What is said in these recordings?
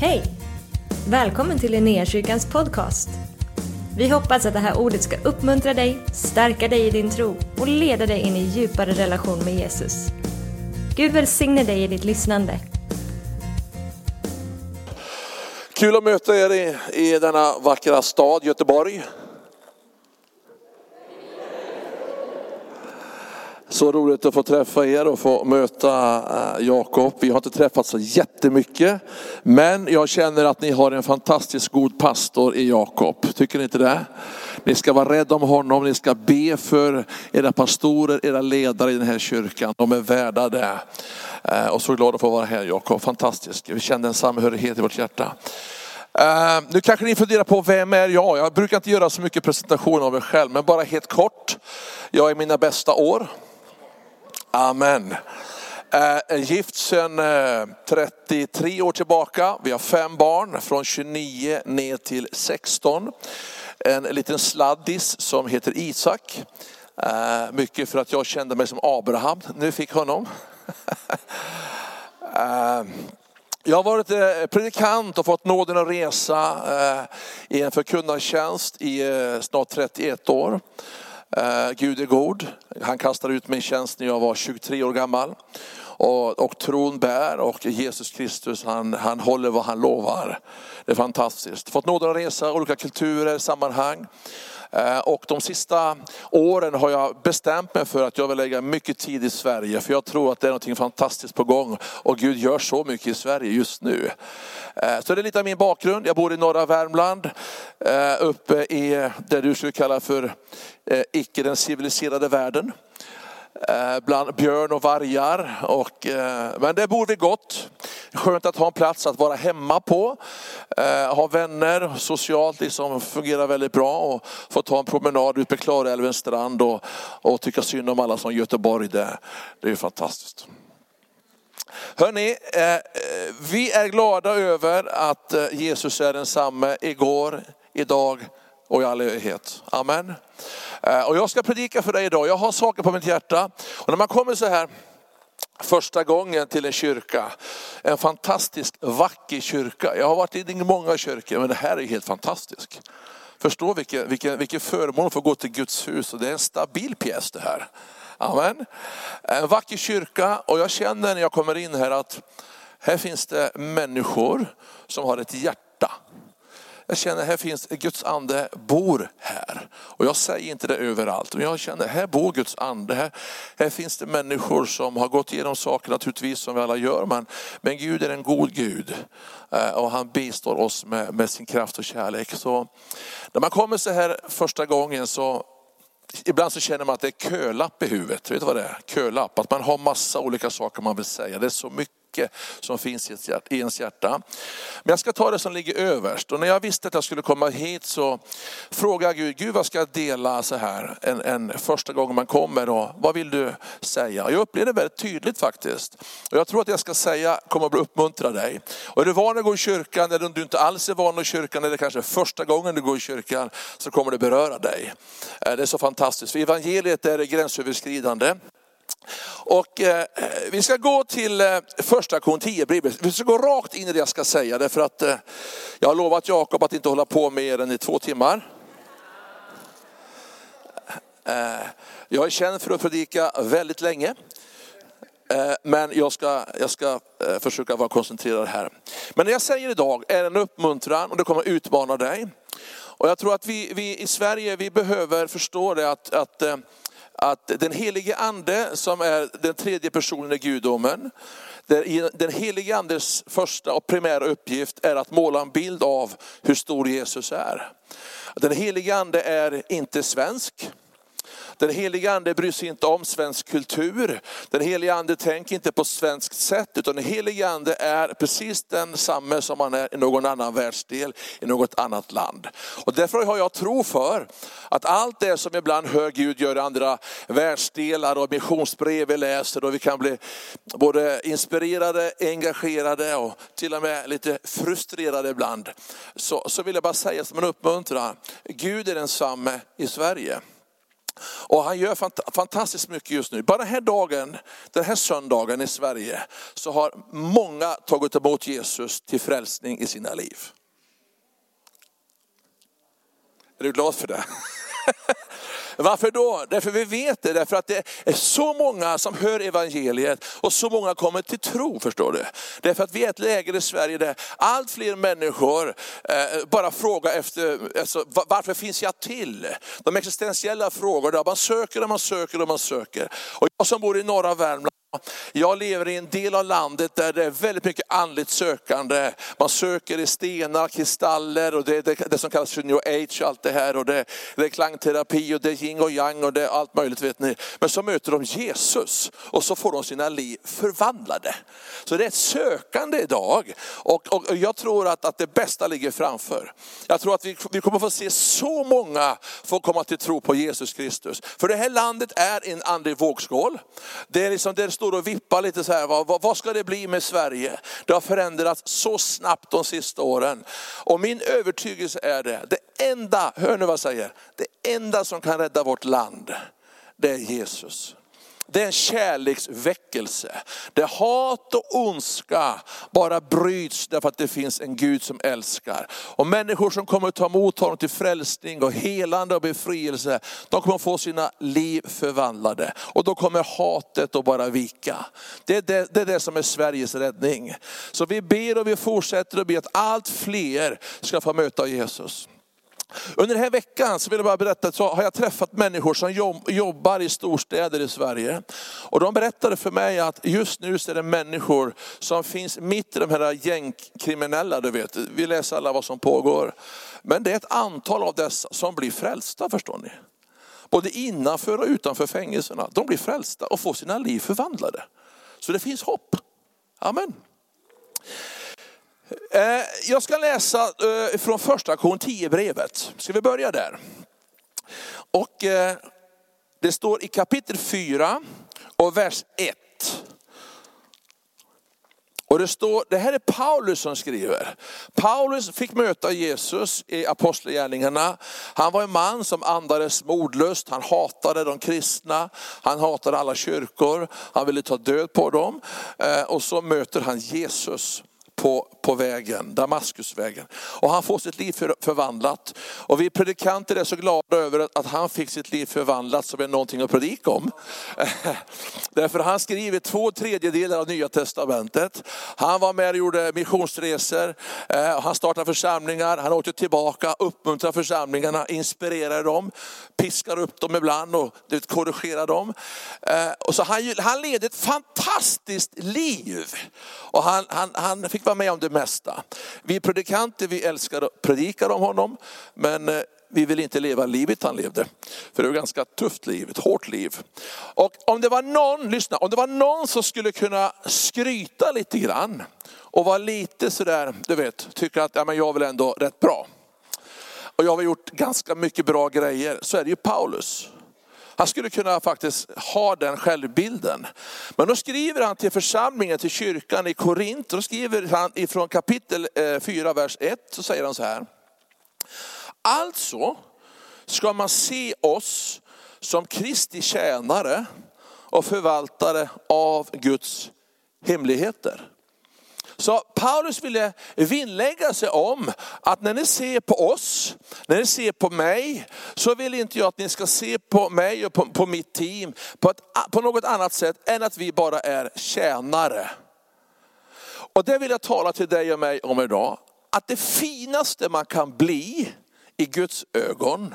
Hej! Välkommen till Linnéakyrkans podcast. Vi hoppas att det här ordet ska uppmuntra dig, stärka dig i din tro och leda dig in i djupare relation med Jesus. Gud välsigne dig i ditt lyssnande. Kul att möta er i, i denna vackra stad Göteborg. Så roligt att få träffa er och få möta eh, Jakob. Vi har inte träffats så jättemycket, men jag känner att ni har en fantastiskt god pastor i Jakob. Tycker ni inte det? Ni ska vara rädda om honom, ni ska be för era pastorer, era ledare i den här kyrkan. De är värda det. Eh, och så glad att få vara här Jakob, fantastiskt. Vi känner en samhörighet i vårt hjärta. Uh, nu kanske ni funderar på, vem är jag? Jag brukar inte göra så mycket presentation av mig själv, men bara helt kort. Jag är i mina bästa år. Amen. Eh, Är gift sedan eh, 33 år tillbaka. Vi har fem barn från 29 ner till 16. En liten sladdis som heter Isak. Eh, mycket för att jag kände mig som Abraham när vi fick honom. Jag har varit predikant och fått nåden att resa i en förkunnartjänst i snart 31 år. Eh, Gud är god. Han kastade ut mig i tjänst när jag var 23 år gammal. Och, och tron bär och Jesus Kristus han, han håller vad han lovar. Det är fantastiskt. Fått några resa, olika kulturer, sammanhang. Eh, och de sista åren har jag bestämt mig för att jag vill lägga mycket tid i Sverige. För jag tror att det är något fantastiskt på gång. Och Gud gör så mycket i Sverige just nu. Eh, så det är lite av min bakgrund. Jag bor i norra Värmland. Eh, uppe i det du skulle kalla för icke den civiliserade världen Eh, bland björn och vargar. Och, eh, men det bor vi gott. Skönt att ha en plats att vara hemma på. Eh, ha vänner, socialt liksom fungerar väldigt bra. Och få ta en promenad ut på Klarälvens strand och, och tycka synd om alla som Göteborg. Det, det är fantastiskt. Hörrni, vi är glada över att Jesus är densamme igår, idag och i all evighet. Amen. Eh, och jag ska predika för dig idag. Jag har saker på mitt hjärta. Och när man kommer så här första gången till en kyrka, en fantastisk vacker kyrka. Jag har varit i många kyrkor men det här är helt fantastiskt. Förstå vilken, vilken, vilken förmån att få gå till Guds hus och det är en stabil pjäs det här. Amen. En vacker kyrka och jag känner när jag kommer in här att här finns det människor som har ett hjärta. Jag känner här finns Guds ande bor här. Och jag säger inte det överallt. Men jag känner här bor Guds ande. Här, här finns det människor som har gått igenom saker naturligtvis som vi alla gör. Men, men Gud är en god Gud. Eh, och han bistår oss med, med sin kraft och kärlek. Så när man kommer så här första gången så Ibland så känner man att det är kölapp i huvudet. Vet du vad det är? Kölapp. Att man har massa olika saker man vill säga. Det är så mycket som finns i ens hjärta- Men jag ska ta det som ligger överst. Och när jag visste att jag skulle komma hit så frågade jag Gud, Gud vad ska jag dela så här en, en första gången man kommer och vad vill du säga? Jag upplevde det väldigt tydligt faktiskt. Och jag tror att jag ska säga kommer att uppmuntra dig. Och är du van att gå i kyrkan eller om du inte alls är van att gå i kyrkan eller kanske första gången du går i kyrkan så kommer det beröra dig. Eh, det är så fantastiskt. För evangeliet är gränsöverskridande. Och eh, vi ska gå till eh, första kon 10 Bibeln. Vi ska gå rakt in i det jag ska säga därför att eh, jag har lovat Jakob att inte hålla på mer än i två timmar. Eh, jag är känd för att predika väldigt länge. Eh, Men jag ska, jag ska eh, försöka vara koncentrerad här. Men det jag säger idag är en uppmuntran och det kommer utmana dig. Och jag tror att vi, vi i Sverige vi behöver förstå det att, att, eh, att den helige ande som är den tredje personen i gudomen, där den helige andes första och primära uppgift är att måla en bild av hur stor Jesus är. Den helige ande är inte svensk. Den helige ande bryr sig inte om svensk kultur. Den helige ande tänker inte på svenskt sätt, utan den helige ande är precis densamme som han är i någon annan världsdel, i något annat land. Och därför har jag tro för att allt det som ibland hör Gud göra i andra världsdelar och missionsbrev vi läser och vi kan bli både inspirerade, engagerade och till och med lite frustrerade ibland. Så, så vill jag bara säga som en uppmuntran, Gud är densamme i Sverige. Och han gör fant fantastiskt mycket just nu. Bara den här dagen, den här söndagen i Sverige, så har många tagit emot Jesus till frälsning i sina liv. Är du glad för det? Varför då? Därför vi vet det, därför att det är så många som hör evangeliet och så många kommer till tro, förstår du. Därför att vi är i ett läge i Sverige där allt fler människor eh, bara frågar efter, alltså, varför finns jag till? De existentiella frågorna, man söker och man söker och man söker. Och jag som bor i norra Värmland, jag lever i en del av landet där det är väldigt mycket andligt sökande. Man söker i stenar, kristaller och det är det, det som kallas för new age och allt det här. Och det, det är klangterapi och det är yin och yang och det är allt möjligt vet ni. Men så möter de Jesus och så får de sina liv förvandlade. Så det är ett sökande idag. Och, och, och jag tror att, att det bästa ligger framför. Jag tror att vi, vi kommer få se så många få komma till tro på Jesus Kristus. För det här landet är en andlig vågskål. Det är liksom, det står och vippar lite så här, vad, vad ska det bli med Sverige? Det har förändrats så snabbt de sista åren. Och min övertygelse är det, det enda, hör nu vad jag säger, det enda som kan rädda vårt land, det är Jesus. Det är en kärleksväckelse. Där hat och ondska bara bryts därför att det finns en Gud som älskar. Och människor som kommer att ta emot honom till frälsning och helande och befrielse, de kommer att få sina liv förvandlade. Och då kommer hatet att bara vika. Det är det, det är det som är Sveriges räddning. Så vi ber och vi fortsätter att be att allt fler ska få möta Jesus. Under den här veckan så vill jag bara berätta, så har jag träffat människor som jobbar i storstäder i Sverige. Och de berättade för mig att just nu så är det människor som finns mitt i de här gängkriminella, du vet. Vi läser alla vad som pågår. Men det är ett antal av dessa som blir frälsta förstår ni. Både innanför och utanför fängelserna. De blir frälsta och får sina liv förvandlade. Så det finns hopp. Amen. Eh, jag ska läsa eh, från första kor 10 brevet. Ska vi börja där? Och eh, det står i kapitel 4 och vers 1. Och det står, det här är Paulus som skriver. Paulus fick möta Jesus i apostlagärningarna. Han var en man som andades modlöst, han hatade de kristna, han hatade alla kyrkor, han ville ta död på dem. Och så möter han Jesus på, på vägen, Damaskusvägen. Och han får sitt liv förvandlat. Och vi predikanter är så glada över att han fick sitt liv förvandlat som är någonting att predika om. Därför han skriver två tredjedelar av Nya Testamentet. Han var med och gjorde missionsresor, eh, han startade församlingar, han åkte tillbaka, uppmuntrade församlingarna, inspirerade dem, piskar upp dem ibland och korrigerar dem. Eh, och så han, han ledde ett fantastiskt liv. Och han, han, han fick vara med om det mesta. Vi predikanter vi älskar att predika om honom, men eh, vi vill inte leva livet han levde. För det var ett ganska tufft liv, ett hårt liv. Och om det var någon, lyssna, om det var någon som skulle kunna skryta lite grann och vara lite sådär, du vet, tycker att ja, men jag är väl ändå rätt bra. Och jag har gjort ganska mycket bra grejer, så är det ju Paulus. Han skulle kunna faktiskt ha den självbilden. Men då skriver han till församlingen, till kyrkan i Korint, då skriver han ifrån kapitel eh, 4, vers 1, så säger han så här. Alltså ska man se oss som Kristi tjänare och förvaltare av Guds hemligheter. Så Paulus ville vinnlägga sig om att när ni ser på oss, när ni ser på mig, så vill inte jag att ni ska se på mig och på, på mitt team på, ett, på något annat sätt än att vi bara är tjänare. Och det vill jag tala till dig och mig om idag. Att det finaste man kan bli i Guds ögon,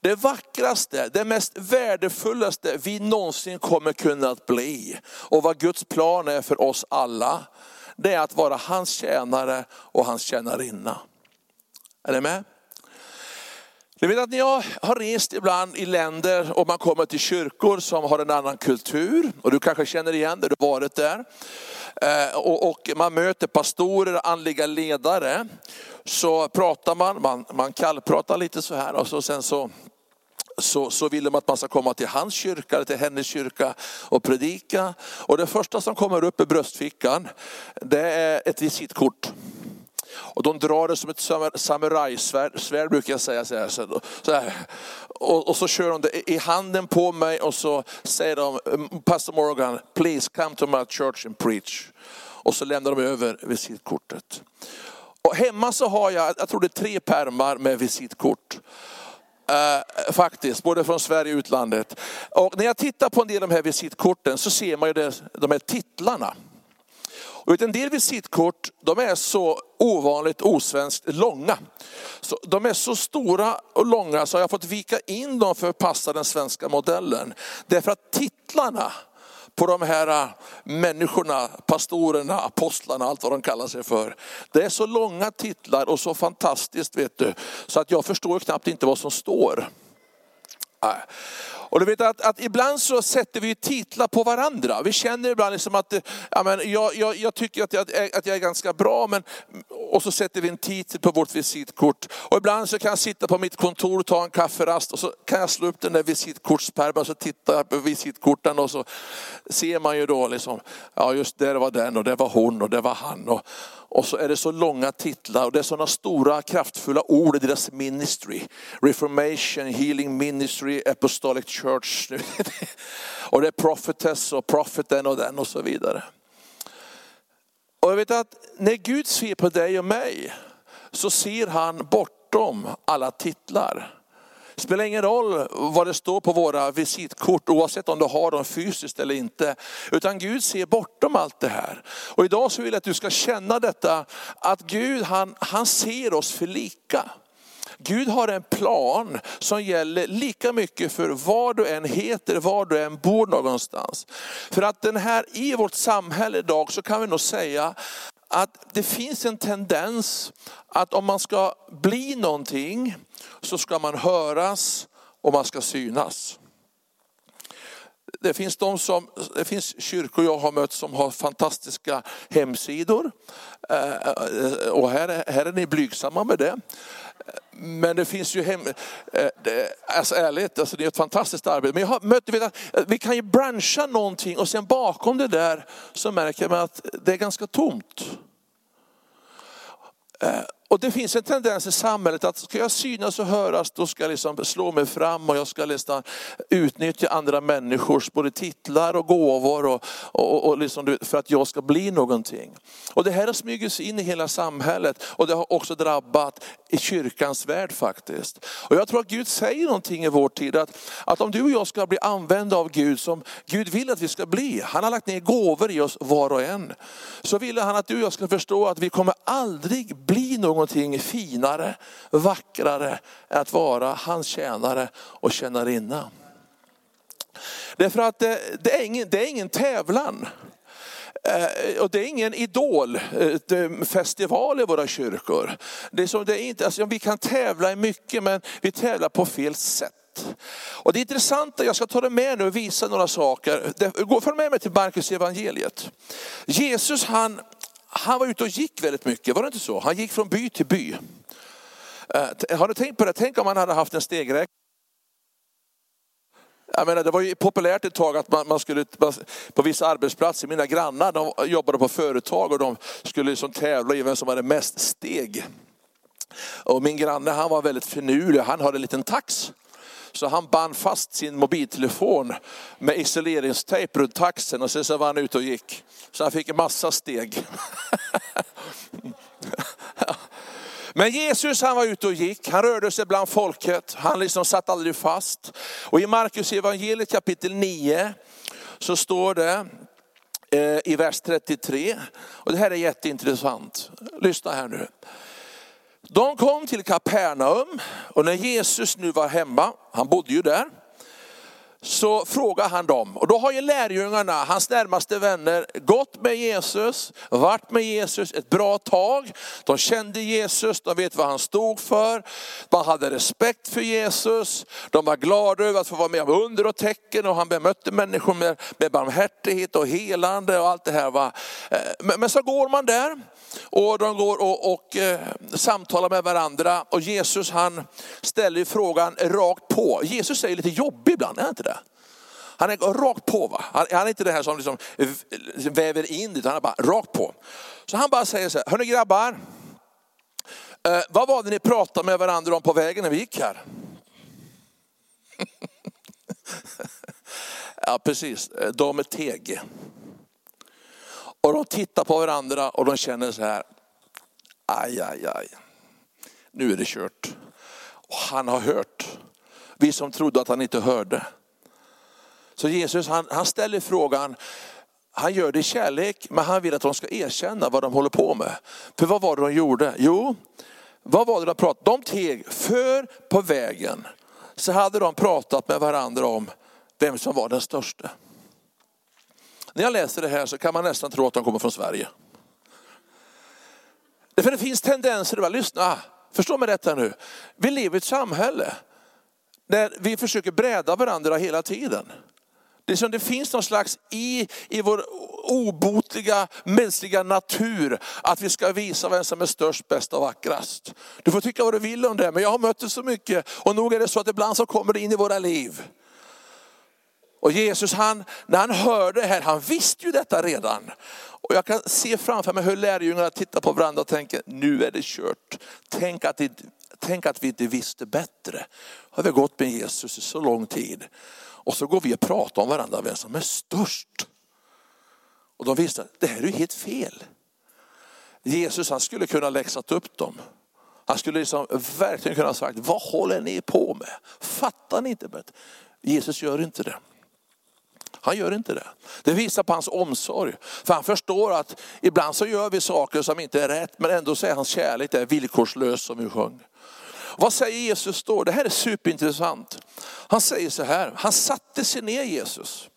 det vackraste, det mest värdefullaste vi någonsin kommer kunna bli och vad Guds plan är för oss alla det är att vara hans tjänare och hans tjänarinna. Är ni med? Ni vet att när jag har rest ibland i länder och man kommer till kyrkor som har en annan kultur, och du kanske känner igen det, du har varit där. Eh, och man möter pastorer, andliga ledare, så pratar man, man, man kallpratar lite så här och så sen så så, så vill de att man ska komma till hans kyrka, eller till hennes kyrka och predika. Och det första som kommer upp i bröstfickan, det är ett visitkort. Och de drar det som ett samurajsvärd, brukar jag säga. Så här, så här. Och, och, så kör de det i handen på mig och så säger de, Pastor Morgan, please come to my church and preach. Och så lämnar de över visitkortet. Och hemma så har jag, jag tror det är tre pärmar med visitkort. Uh, faktiskt, både från Sverige och utlandet. Och när jag tittar på en del av de här visitkorten så ser man ju det, de här titlarna. Och en del visitkort de är så ovanligt osvenskt långa. Så de är så stora och långa så jag har fått vika in dem för att passa den svenska modellen. Därför att titlarna på de här äh, människorna, pastorerna, apostlarna, allt vad de kallar sig för. Det är så långa titlar och så fantastiskt vet du, så att jag förstår knappt inte vad som står. Äh. Och du vet att, att ibland så sätter vi titlar på varandra. Vi känner ibland liksom att ja, men jag, jag, jag tycker att jag, att jag är ganska bra, men, och så sätter vi en titel på vårt visitkort. Och ibland så kan jag sitta på mitt kontor och ta en kafferast och så kan jag slå upp den där visitkortspärmen och så tittar jag på visitkorten och så ser man ju då liksom, ja just det var den och det var hon och det var han. Och, och så är det så långa titlar och det är sådana stora kraftfulla ord i deras ministry. Reformation, healing ministry, apostolic church. och det är prophetess och propheten och den och så vidare. Och jag vet att när Gud ser på dig och mig så ser han bortom alla titlar. Det spelar ingen roll vad det står på våra visitkort, oavsett om du har dem fysiskt eller inte. Utan Gud ser bortom allt det här. Och idag så vill jag att du ska känna detta, att Gud han, han ser oss för lika. Gud har en plan som gäller lika mycket för vad du än heter, var du än bor någonstans. För att den här, i vårt samhälle idag så kan vi nog säga att det finns en tendens att om man ska bli någonting så ska man höras och man ska synas. Det finns, de som, det finns kyrkor jag har mött som har fantastiska hemsidor. Eh, och här är, här är ni blygsamma med det. Men det finns ju hem... Eh, alltså ärligt, alltså det är ett fantastiskt arbete. Men jag har mött, vet, eh, vi kan ju branscha någonting och sen bakom det där så märker man att det är ganska tomt. Och det finns en tendens i samhället att ska jag synas och höras, då ska jag liksom slå mig fram och jag ska liksom utnyttja andra människors både titlar och gåvor och, och, och liksom för att jag ska bli någonting. Och det här har smugit sig in i hela samhället och det har också drabbat i kyrkans värld faktiskt. Och jag tror att Gud säger någonting i vår tid, att, att om du och jag ska bli använda av Gud som Gud vill att vi ska bli, han har lagt ner gåvor i oss var och en. Så ville han att du och jag ska förstå att vi kommer aldrig bli någonting finare, vackrare än att vara hans tjänare och tjänarinna. Därför att det, det, är ingen, det är ingen tävlan. Eh, och det är ingen idolfestival eh, i våra kyrkor. Det är som, det är inte, alltså, vi kan tävla i mycket men vi tävlar på fel sätt. Och det intressanta, jag ska ta det med nu och visa några saker. Följ med mig till Markus evangeliet. Jesus han, han var ute och gick väldigt mycket, var det inte så? Han gick från by till by. Eh, har du tänkt på det? Tänk om han hade haft en stegräknare. Jag menar, det var ju populärt ett tag att man, man skulle på vissa arbetsplatser, mina grannar de jobbade på företag och de skulle liksom tävla i vem som hade mest steg. Och min granne han var väldigt finurlig, han hade en liten tax. Så han band fast sin mobiltelefon med isoleringstejp runt taxen och sen så var han ute och gick. Så han fick en massa steg. Men Jesus han var ute och gick, han rörde sig bland folket, han liksom satt aldrig fast. Och i Markus evangeliet kapitel 9 så står det eh, i vers 33, och det här är jätteintressant. Lyssna här nu. De kom till Kapernaum och när Jesus nu var hemma, han bodde ju där, så frågar han dem. Och då har ju lärjungarna, hans närmaste vänner, gått med Jesus, varit med Jesus ett bra tag. De kände Jesus, de vet vad han stod för. Man hade respekt för Jesus. De var glada över att få vara med om under och tecken och han bemötte människor med, med barmhärtighet och helande och allt det här. Va? Eh, men, men så går man där och de går och, och eh, samtalar med varandra och Jesus han ställer frågan rakt på. Jesus är lite jobbig ibland, är han inte det? Han är rakt på. Va? Han, han är inte det här som liksom väver in det, utan han är bara rakt på. Så han bara säger så här, hörni grabbar, Eh, vad var det ni pratade med varandra om på vägen när vi gick här? ja precis, de är teg. Och de tittar på varandra och de känner så här, aj, aj, aj, nu är det kört. Och han har hört, vi som trodde att han inte hörde. Så Jesus han, han ställer frågan, han gör det i kärlek, men han vill att de ska erkänna vad de håller på med. För vad var det de gjorde? Jo, vad var det de pratade De teg, för på vägen så hade de pratat med varandra om vem som var den största. När jag läser det här så kan man nästan tro att de kommer från Sverige. För det finns tendenser, att lyssna, förstå mig detta nu. Vi lever i ett samhälle där vi försöker bräda varandra hela tiden. Det, är som det finns någon slags i, i vår obotliga mänskliga natur att vi ska visa vem som är störst, bäst och vackrast. Du får tycka vad du vill om det, men jag har mött det så mycket och nog är det så att ibland så kommer det in i våra liv. Och Jesus han, när han hörde det här, han visste ju detta redan. Och jag kan se framför mig hur lärjungarna tittar på varandra och tänker, nu är det kört. Tänk att, det, tänk att vi inte visste bättre. Har vi gått med Jesus i så lång tid. Och så går vi och pratar om varandra, vem som är störst. Och de visste det här är ju helt fel. Jesus han skulle kunna läxat upp dem. Han skulle liksom verkligen kunna sagt, vad håller ni på med? Fattar ni inte bättre? Jesus gör inte det. Han gör inte det. Det visar på hans omsorg. För han förstår att ibland så gör vi saker som inte är rätt, men ändå så är hans kärlek är villkorslös som vi sjöng. Vad säger Jesus då? Det här är superintressant. Han säger så här, han satte sig ner Jesus.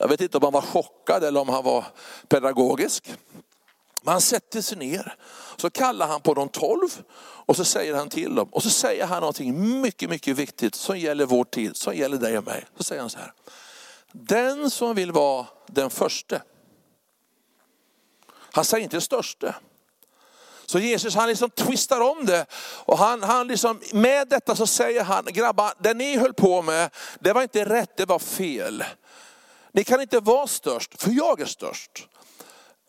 Jag vet inte om han var chockad eller om han var pedagogisk. Men han sätter sig ner, så kallar han på de tolv och så säger han till dem. Och så säger han någonting mycket, mycket viktigt som gäller vår tid, som gäller dig och mig. Så säger han så här. Den som vill vara den förste. Han säger inte den störste. Så Jesus han liksom twistar om det. Och han, han liksom, med detta så säger han, grabbar, det ni höll på med, det var inte rätt, det var fel. Ni kan inte vara störst, för jag är störst.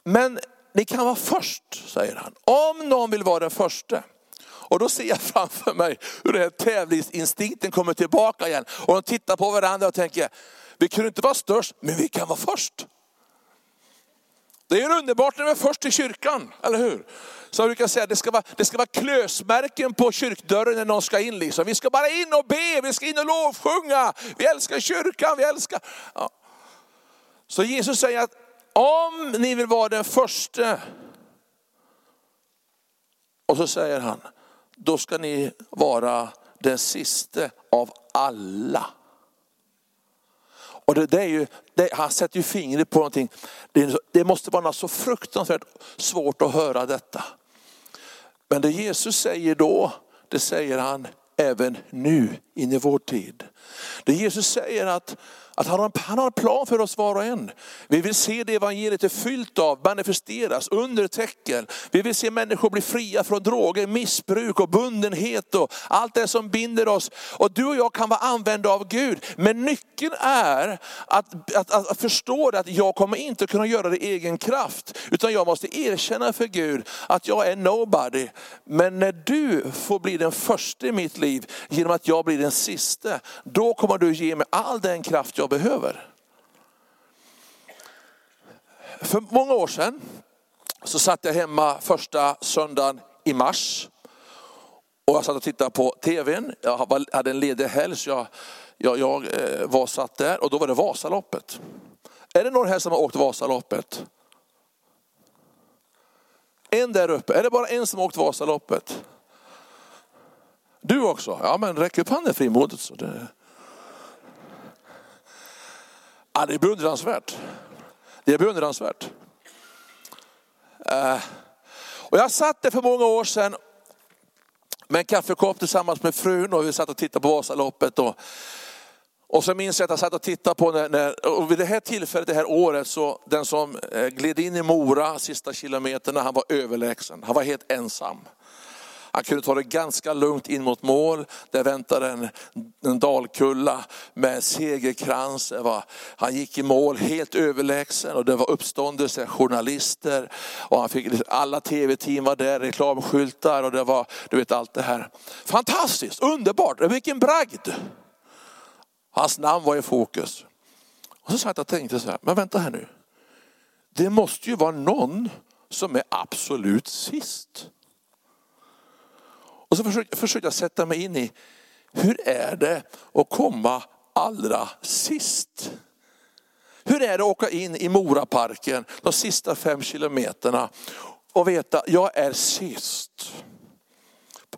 Men ni kan vara först, säger han. Om någon vill vara den första. Och då ser jag framför mig hur den här tävlingsinstinkten kommer tillbaka igen. Och de tittar på varandra och tänker, vi kunde inte vara störst, men vi kan vara först. Det är underbart när vi är först i kyrkan, eller hur? Så jag brukar säga, det ska vara, det ska vara klösmärken på kyrkdörren när någon ska in. Liksom. Vi ska bara in och be, vi ska in och lovsjunga. Vi älskar kyrkan, vi älskar... Ja. Så Jesus säger att om ni vill vara den första, och så säger han, då ska ni vara den sista av alla. Och det, det är ju, det, han sätter ju fingret på någonting. Det, det måste vara så fruktansvärt svårt att höra detta. Men det Jesus säger då, det säger han även nu in i vår tid. Det Jesus säger att att han har, en, han har en plan för oss var och en. Vi vill se det evangeliet är fyllt av, manifesteras, under tecken. Vi vill se människor bli fria från droger, missbruk och bundenhet och allt det som binder oss. Och du och jag kan vara använda av Gud. Men nyckeln är att, att, att, att förstå att jag kommer inte kunna göra det i egen kraft. Utan jag måste erkänna för Gud att jag är nobody. Men när du får bli den första i mitt liv genom att jag blir den sista, då kommer du ge mig all den kraft jag behöver. För många år sedan så satt jag hemma första söndagen i mars. Och jag satt och tittade på tvn, jag hade en ledig helg så jag, jag, jag eh, var satt där och då var det Vasaloppet. Är det någon här som har åkt Vasaloppet? En där uppe, är det bara en som har åkt Vasaloppet? Du också? Ja men räck upp handen frimodigt. Så det... Ja, det är beundransvärt. Det är beundransvärt. Eh, och jag satt där för många år sedan med en kaffekopp tillsammans med frun och vi satt och tittade på Vasaloppet. Och, och så minns jag att jag satt och tittade på när, när, och vid det här tillfället, det här året, så den som eh, gled in i Mora sista kilometerna, han var överlägsen. Han var helt ensam. Han kunde ta det ganska lugnt in mot mål. Där väntade en, en dalkulla med segerkrans. Var, han gick i mål helt överlägsen och det var uppståndelse, journalister och han fick, alla tv-team var där, reklamskyltar och det var, du vet allt det här. Fantastiskt, underbart, vilken bragd. Hans namn var i fokus. Och så satt jag och tänkte så här, men vänta här nu. Det måste ju vara någon som är absolut sist. Och så försökte, försökte jag sätta mig in i, hur är det att komma allra sist? Hur är det att åka in i Moraparken de sista fem kilometerna och veta, jag är sist.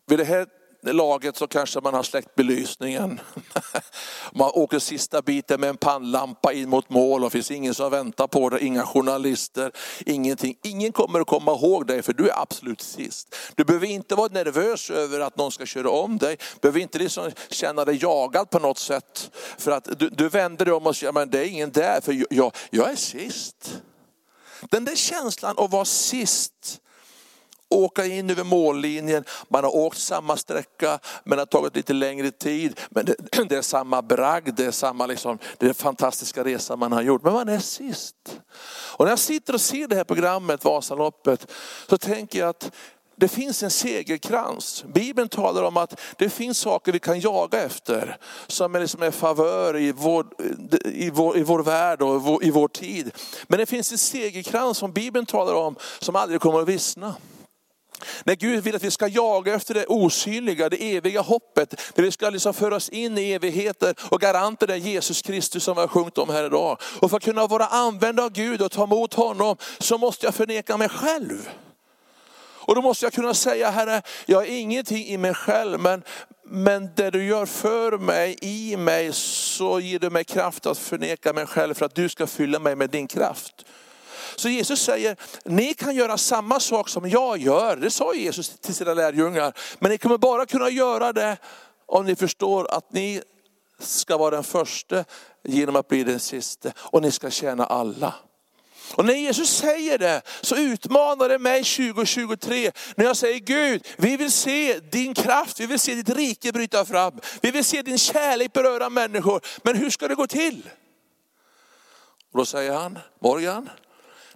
Vid det här laget så kanske man har släckt belysningen. Man åker sista biten med en pannlampa in mot mål och det finns ingen som väntar på dig. inga journalister, ingenting. Ingen kommer att komma ihåg dig för du är absolut sist. Du behöver inte vara nervös över att någon ska köra om dig, du behöver inte liksom känna dig jagad på något sätt. För att du, du vänder dig om och säger, men det är ingen där för jag, jag är sist. Den där känslan att vara sist, åka in över mållinjen. Man har åkt samma sträcka men det har tagit lite längre tid. Men det, det är samma bragd, det är samma liksom, det är fantastiska resa man har gjort. Men man är sist. Och när jag sitter och ser det här programmet, Vasaloppet, så tänker jag att det finns en segerkrans. Bibeln talar om att det finns saker vi kan jaga efter som är, liksom en favör i vår, i, vår, i vår värld och i vår tid. Men det finns en segerkrans som Bibeln talar om som aldrig kommer att vissna. När Gud vill att vi ska jaga efter det osynliga, det eviga hoppet, där vi ska liksom föras in i evigheter och garanter den Jesus Kristus som vi har sjungit om här idag. Och för att kunna vara använd av Gud och ta emot honom så måste jag förneka mig själv. Och då måste jag kunna säga, Herre, jag har ingenting i mig själv, men, men det du gör för mig, i mig, så ger du mig kraft att förneka mig själv för att du ska fylla mig med din kraft. Så Jesus säger, ni kan göra samma sak som jag gör. Det sa Jesus till sina lärjungar. Men ni kommer bara kunna göra det om ni förstår att ni ska vara den första genom att bli den sista. Och ni ska tjäna alla. Och när Jesus säger det så utmanar det mig 2023 när jag säger Gud, vi vill se din kraft, vi vill se ditt rike bryta fram. Vi vill se din kärlek beröra människor. Men hur ska det gå till? Och då säger han, Morgan,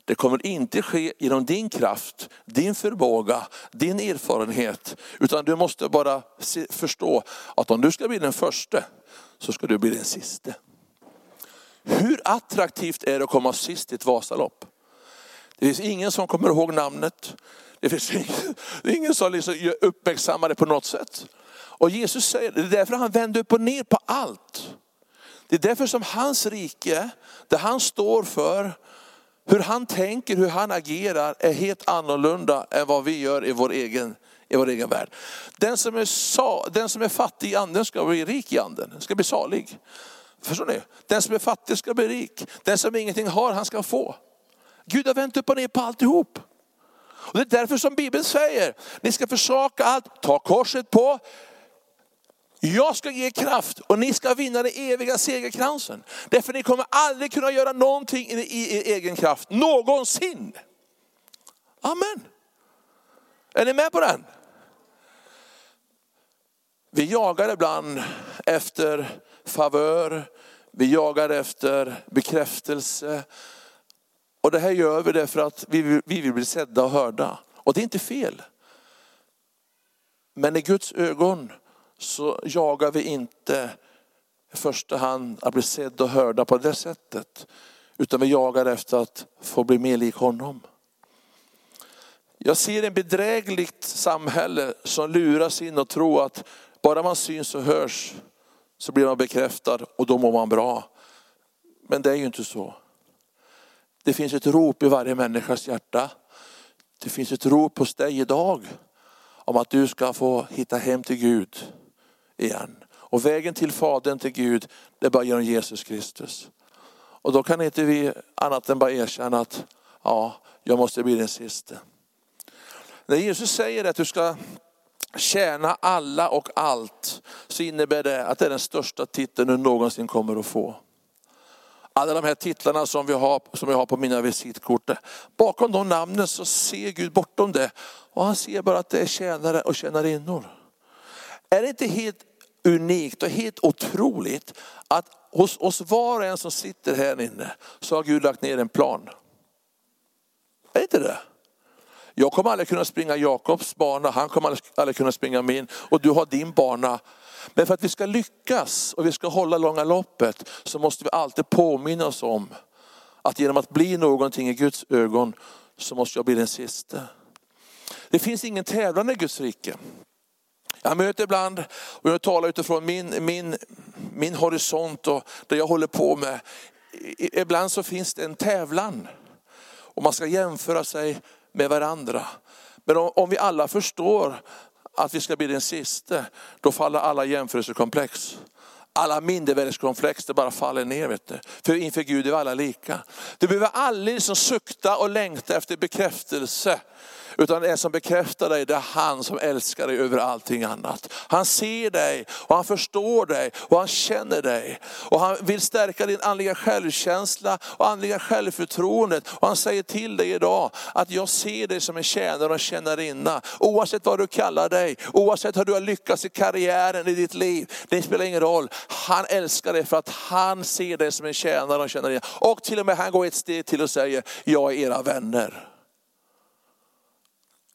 det kommer inte ske genom din kraft, din förmåga, din erfarenhet. Utan du måste bara förstå att om du ska bli den första så ska du bli den sista. Hur attraktivt är det att komma sist i ett Vasalopp? Det finns ingen som kommer ihåg namnet. Det finns ingen, ingen som liksom uppmärksammar det på något sätt. Och Jesus säger, det är därför han vänder upp och ner på allt. Det är därför som hans rike, det han står för, hur han tänker, hur han agerar är helt annorlunda än vad vi gör i vår egen, i vår egen värld. Den som, är sa, den som är fattig i anden ska bli rik i anden, ska bli salig. Förstår ni? Den som är fattig ska bli rik. Den som ingenting har, han ska få. Gud har vänt upp och ner på alltihop. Och det är därför som Bibeln säger, ni ska försaka allt, ta korset på, jag ska ge kraft och ni ska vinna den eviga segerkransen. Därför ni kommer aldrig kunna göra någonting i er egen kraft, någonsin. Amen. Är ni med på den? Vi jagar ibland efter favör, vi jagar efter bekräftelse. Och det här gör vi därför att vi vill, vi vill bli sedda och hörda. Och det är inte fel. Men i Guds ögon så jagar vi inte i första hand att bli sedda och hörda på det sättet. Utan vi jagar efter att få bli mer lik honom. Jag ser ett bedrägligt samhälle som luras in och tror att bara man syns och hörs så blir man bekräftad och då mår man bra. Men det är ju inte så. Det finns ett rop i varje människas hjärta. Det finns ett rop hos dig idag om att du ska få hitta hem till Gud igen. Och vägen till Fadern, till Gud, det är bara genom Jesus Kristus. Och då kan inte vi annat än bara erkänna att ja, jag måste bli den sista. När Jesus säger att du ska tjäna alla och allt så innebär det att det är den största titeln du någonsin kommer att få. alla de här titlarna som vi har, som jag har på mina visitkort. Bakom de namnen så ser Gud bortom det. Och han ser bara att det är tjänare och tjänarinnor. Är det inte helt unikt och helt otroligt att hos oss var och en som sitter här inne så har Gud lagt ner en plan. Är det inte det? Jag kommer aldrig kunna springa Jakobs bana, han kommer aldrig kunna springa min och du har din bana. Men för att vi ska lyckas och vi ska hålla långa loppet så måste vi alltid påminna oss om att genom att bli någonting i Guds ögon så måste jag bli den sista. Det finns ingen tävlan i Guds rike. Jag möter ibland, och jag talar utifrån min, min, min horisont och det jag håller på med. Ibland så finns det en tävlan. Och man ska jämföra sig med varandra. Men om, om vi alla förstår att vi ska bli den sista, då faller alla jämförelsekomplex. Alla mindervärdeskomplex, det bara faller ner. Vet du. För inför Gud är vi alla lika. Du behöver aldrig liksom sukta och längta efter bekräftelse. Utan den som bekräftar dig, det är han som älskar dig över allting annat. Han ser dig och han förstår dig och han känner dig. Och han vill stärka din andliga självkänsla och andliga självförtroendet. Och han säger till dig idag att jag ser dig som en tjänare och tjänarinna. Oavsett vad du kallar dig, oavsett hur du har lyckats i karriären i ditt liv. Det spelar ingen roll. Han älskar dig för att han ser dig som en tjänare och tjänarinna. Och till och med han går ett steg till och säger, jag är era vänner.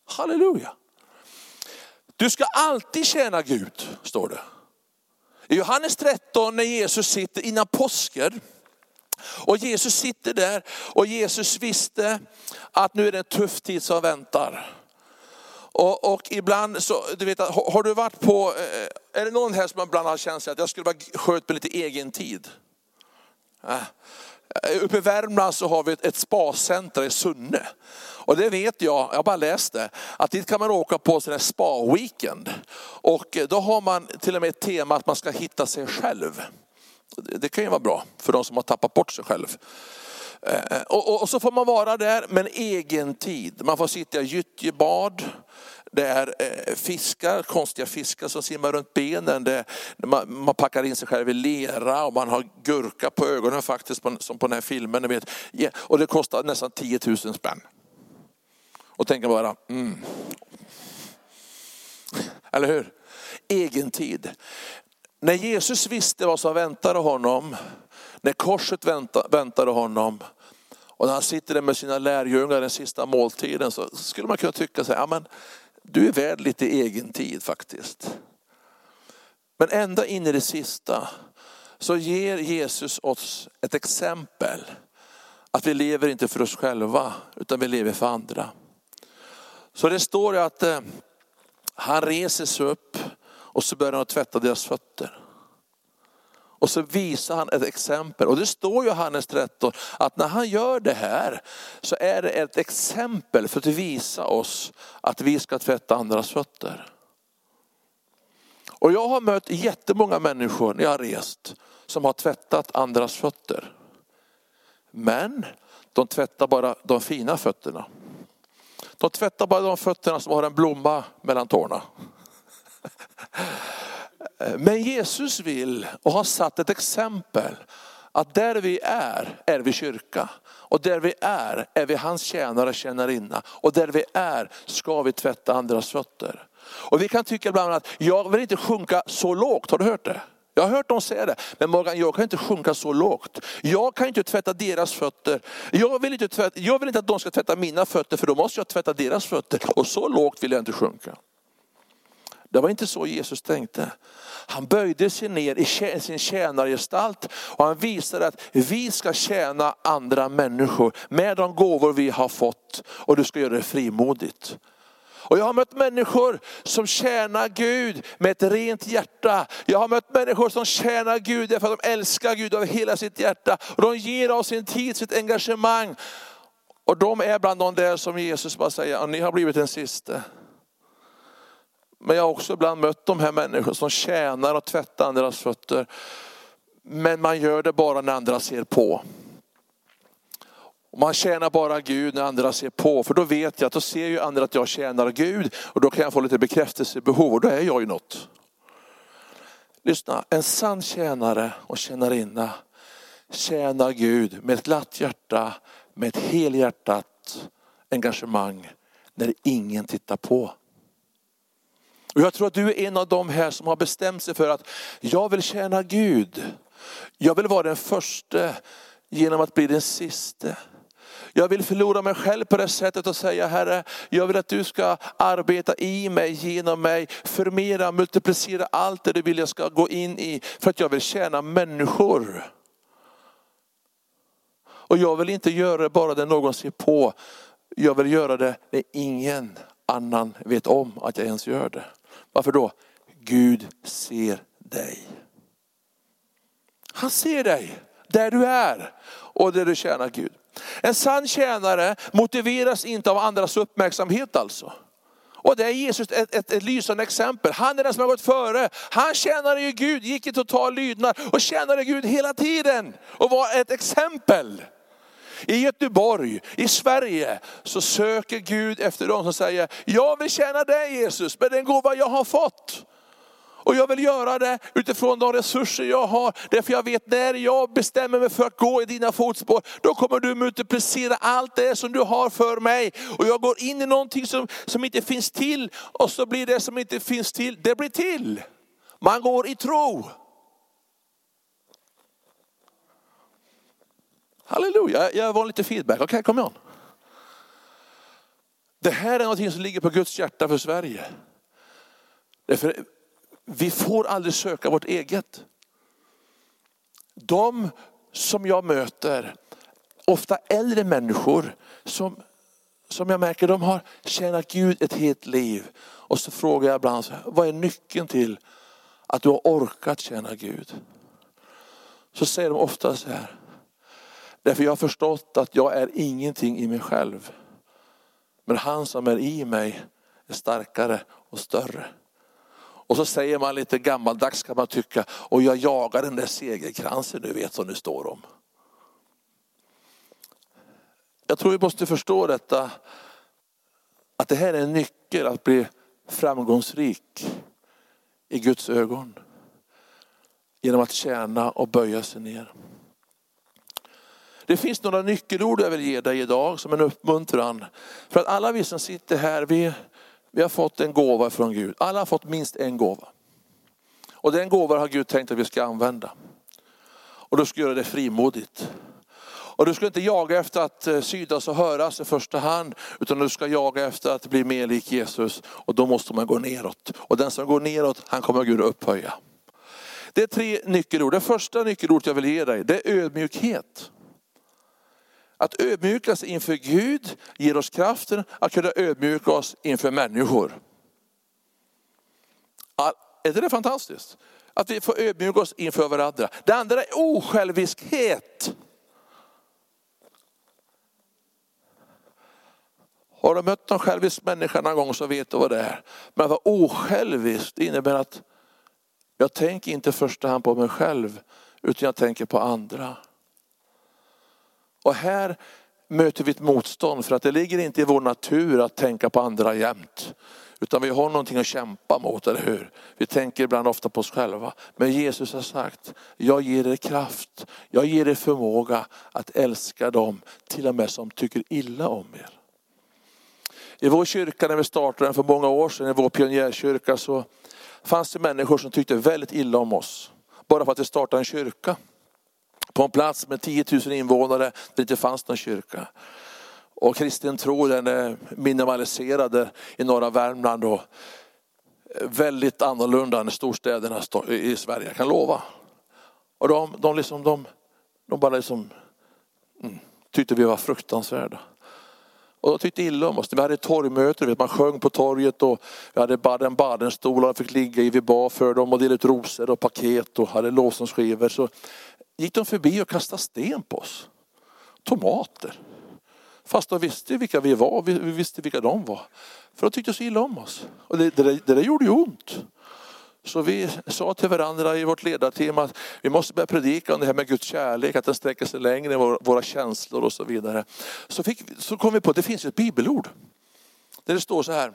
Halleluja. Du ska alltid tjäna Gud, står det. I Johannes 13 när Jesus sitter innan påsken, och Jesus sitter där och Jesus visste att nu är det en tuff tid som väntar. Och, och ibland så, du vet, har du varit på, eh, är det någon här som ibland har känt sig att jag skulle vara skönt med lite egen tid? Eh, uppe i Värmland så har vi ett, ett spacenter i Sunne. Och det vet jag, jag har bara läst det, att dit kan man åka på en spa-weekend. Och eh, då har man till och med ett tema att man ska hitta sig själv. Det kan ju vara bra för de som har tappat bort sig själv. Eh, och, och, och så får man vara där med en egen tid. Man får sitta i gyttjebad. Det är eh, fiskar, konstiga fiskar som simmar runt benen. Det, man, man, packar in sig själv i lera och man har gurka på ögonen faktiskt, som på den här filmen. Vet. Och det kostar nästan 10 000 spänn och tänker bara, mm. Eller hur? Egen tid. När Jesus visste vad som väntade honom, när korset väntade honom, och när han sitter där med sina lärjungar den sista måltiden, så skulle man kunna tycka sig, ja men du är värd lite egen tid faktiskt. Men ända in i det sista så ger Jesus oss ett exempel. Att vi lever inte för oss själva, utan vi lever för andra. Så det står att eh, han reser sig upp och så börjar han tvätta deras fötter. Och så visar han ett exempel. Och det står i Johannes 13 att när han gör det här så är det ett exempel för att visa oss att vi ska tvätta andras fötter. Och jag har mött jättemånga människor när jag har rest som har tvättat andras fötter. Men de tvättar bara de fina fötterna. De tvättar bara de fötterna som har en blomma mellan tårna. Men Jesus vill och har satt ett exempel att där vi är, är vi kyrka. Och där vi är, är vi hans tjänare och tjänarinna. Och där vi är ska vi tvätta andras fötter. Och vi kan tycka ibland att jag vill inte sjunka så lågt, har du hört det? Jag har hört dem säga det, men Morgan jag kan inte sjunka så lågt. Jag kan inte tvätta deras fötter. Jag vill inte, tvätta, jag vill inte att de ska tvätta mina fötter för då måste jag tvätta deras fötter. Och så lågt vill jag inte sjunka. Det var inte så Jesus tänkte. Han böjde sig ner i sin tjänargestalt och han visade att vi ska tjäna andra människor med de gåvor vi har fått och du ska göra det frimodigt. Och jag har mött människor som tjänar Gud med ett rent hjärta. Jag har mött människor som tjänar Gud därför att de älskar Gud av hela sitt hjärta. Och de ger av sin tid, sitt engagemang. Och de är bland de där som Jesus bara säger, ni har blivit den sista. Men jag har också ibland mött de här människorna som tjänar och tvättar andras fötter. Men man gör det bara när andra ser på. Och man tjänar bara Gud när andra ser på, för då vet jag att då ser ju andra att jag tjänar Gud och då kan jag få lite bekräftelsebehov och då är jag ju något. Lyssna, en sann tjänare och tjänarinna tjänar Gud med ett glatt hjärta, med ett helhjärtat engagemang när ingen tittar på. Och jag tror att du är en av de här som har bestämt sig för att jag vill tjäna Gud. Jag vill vara den första genom att bli den siste. Jag vill förlora mig själv på det sättet och säga Herre, jag vill att du ska arbeta i mig, genom mig, förmera, multiplicera allt det du vill jag ska gå in i. För att jag vill tjäna människor. Och jag vill inte göra det bara när någon ser på. Jag vill göra det när ingen annan vet om att jag ens gör det. Varför då? Gud ser dig. Han ser dig där du är och där du tjänar Gud. En sann tjänare motiveras inte av andras uppmärksamhet alltså. Och det är Jesus ett, ett, ett, lysande exempel. Han är den som har gått före. Han tjänade ju Gud, gick i total lydnad och tjänade Gud hela tiden. Och var ett exempel. I Göteborg, i Sverige, så söker Gud efter dem som säger, jag vill tjäna dig Jesus med den gåva jag har fått. Och jag vill göra det utifrån de resurser jag har. Därför jag vet när jag bestämmer mig för att gå i dina fotspår, då kommer du multiplicera allt det som du har för mig. Och jag går in i någonting som, som inte finns till och så blir det som inte finns till, det blir till. Man går i tro. Halleluja, jag var lite feedback. Okej, okay, kom igen. Det här är någonting som ligger på Guds hjärta för Sverige. Därför vi får aldrig söka vårt eget. De som jag möter, ofta äldre människor, som, som jag märker de har tjänat Gud ett helt liv. Och så frågar jag ibland, vad är nyckeln till att du har orkat tjäna Gud? Så säger de ofta så här, därför jag har förstått att jag är ingenting i mig själv. Men han som är i mig är starkare och större. Och så säger man lite gammaldags kan man tycka, och jag jagar den där segerkransen du vet som det står om. Jag tror vi måste förstå detta, att det här är en nyckel att bli framgångsrik i Guds ögon. Genom att tjäna och böja sig ner. Det finns några nyckelord jag vill ge dig idag som en uppmuntran. För att alla vi som sitter här, vi, vi har fått en gåva från Gud. Alla har fått minst en gåva. Och den gåvan har Gud tänkt att vi ska använda. Och du ska göra det frimodigt. Och du ska inte jaga efter att eh, sydas och höras i första hand, utan du ska jaga efter att bli mer lik Jesus. Och då måste man gå neråt. Och den som går neråt, han kommer Gud att upphöja. Det är tre nyckelord. Det första nyckelordet jag vill ge dig, det är ödmjukhet. Att ödmjuka sig inför Gud ger oss kraften att kunna ödmjuka oss inför människor. Är inte det fantastiskt? Att vi får ödmjuka oss inför varandra. Det andra är osjälviskhet. Har du mött någon självisk människa någon gång så vet du vad det är. Men att vara osjälvisk innebär att jag tänker inte i första hand på mig själv utan jag tänker på andra. Och här möter vi ett motstånd för att det ligger inte i vår natur att tänka på andra jämt. Utan vi har någonting att kämpa mot, eller hur? Vi tänker ibland ofta på oss själva. Men Jesus har sagt, jag ger er kraft, jag ger er förmåga att älska dem, till och med som tycker illa om er. I vår kyrka när vi startade den för många år sedan, i vår pionjärkyrka, så fanns det människor som tyckte väldigt illa om oss. Bara för att vi startade en kyrka på en plats med 10 000 invånare där det inte fanns någon kyrka. Och kristen tro den är minimaliserad i norra Värmland och väldigt annorlunda än storstäderna i Sverige, jag kan lova. Och de, de, liksom, de, de bara liksom, mm, tyckte vi var fruktansvärda. Och de tyckte illa om oss. Vi hade torgmöte, man sjöng på torget och vi hade Baden-Baden-stolar och fick ligga i. Vi bad för dem och delade ut rosor och paket och hade lovsångsskivor. Så gick de förbi och kastade sten på oss. Tomater. Fast de visste vilka vi var, vi visste vilka de var. För de tyckte så illa om oss. Och det, det, det där gjorde ju ont. Så vi sa till varandra i vårt ledarteam att vi måste börja predika om det här med Guds kärlek, att den sträcker sig längre än våra känslor och så vidare. Så, fick, så kom vi på att det finns ett bibelord. Där det står så här,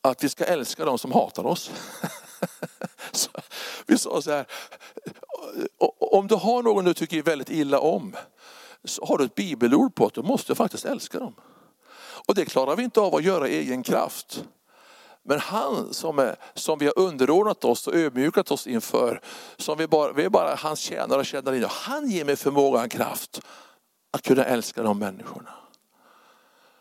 att vi ska älska de som hatar oss. Så vi sa så här, om du har någon du tycker väldigt illa om, så har du ett bibelord på att du måste faktiskt älska dem. Och det klarar vi inte av att göra i egen kraft. Men han som, är, som vi har underordnat oss och ödmjukat oss inför, som vi bara, vi är bara hans tjänare och tjänarinnor, han ger mig förmågan och kraft att kunna älska de människorna.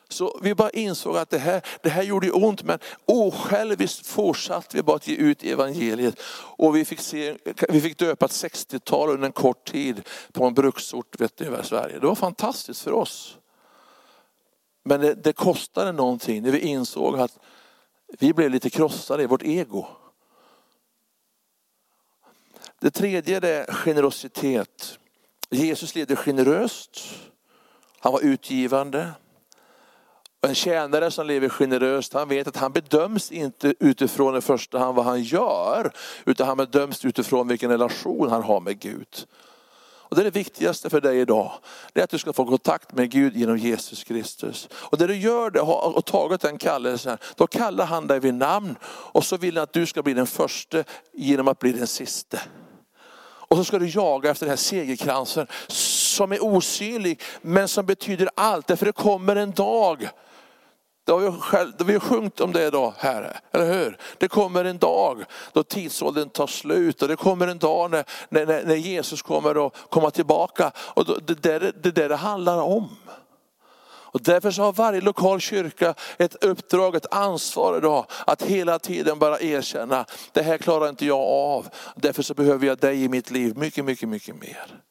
Så vi bara insåg att det här, det här gjorde ont men osjälviskt fortsatte vi bara att ge ut evangeliet. Och vi fick, se, vi fick döpa ett 60-tal under en kort tid på en bruksort vet ni, i Sverige. Det var fantastiskt för oss. Men det, det kostade någonting när vi insåg att vi blev lite krossade i vårt ego. Det tredje är generositet. Jesus levde generöst. Han var utgivande. En tjänare som lever generöst, han vet att han bedöms inte utifrån i första hand vad han gör, utan han bedöms utifrån vilken relation han har med Gud. Och det är det viktigaste för dig idag. Det är att du ska få kontakt med Gud genom Jesus Kristus. Och när du gör det och tagit den kallelsen, då kallar han dig vid namn och så vill han att du ska bli den första genom att bli den siste. Och så ska du jaga efter den här segerkransen som är osynlig men som betyder allt. Därför det kommer en dag det har vi, själv, det har vi sjungit om det idag, Herre. Eller hur? Det kommer en dag då tidsåldern tar slut och det kommer en dag när, när, när Jesus kommer att komma tillbaka. Och då, det, är det, det det handlar om. Och därför så har varje lokal kyrka ett uppdrag, ett ansvar idag att hela tiden bara erkänna, det här klarar inte jag av. Därför så behöver jag dig i mitt liv mycket, mycket, mycket mer.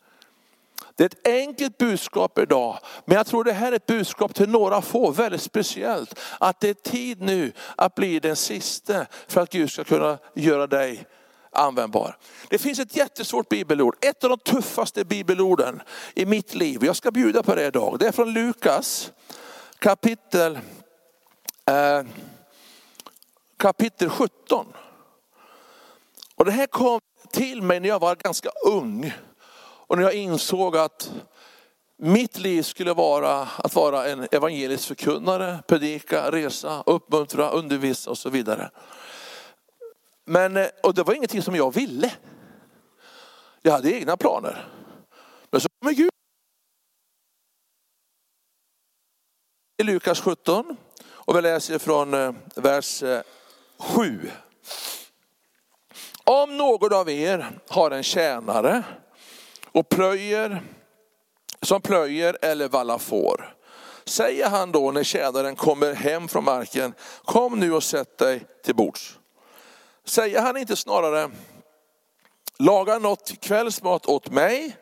Det är ett enkelt budskap idag, men jag tror det här är ett budskap till några få, väldigt speciellt. Att det är tid nu att bli den sista för att Gud ska kunna göra dig användbar. Det finns ett jättesvårt bibelord, ett av de tuffaste bibelorden i mitt liv. Jag ska bjuda på det idag. Det är från Lukas kapitel, eh, kapitel 17. Och det här kom till mig när jag var ganska ung. Och när jag insåg att mitt liv skulle vara att vara en evangelisk förkunnare, predika, resa, uppmuntra, undervisa och så vidare. Men, eh, och det var ingenting som jag ville. Jag hade egna planer. Men så kommer Gud. I Lukas 17 och vi läser från eh, vers eh, 7. Om någon av er har en tjänare och plöjer som plöjer eller vallar får. Säger han då när tjänaren kommer hem från marken, kom nu och sätt dig till bords. Säger han inte snarare, laga något kvällsmat åt mig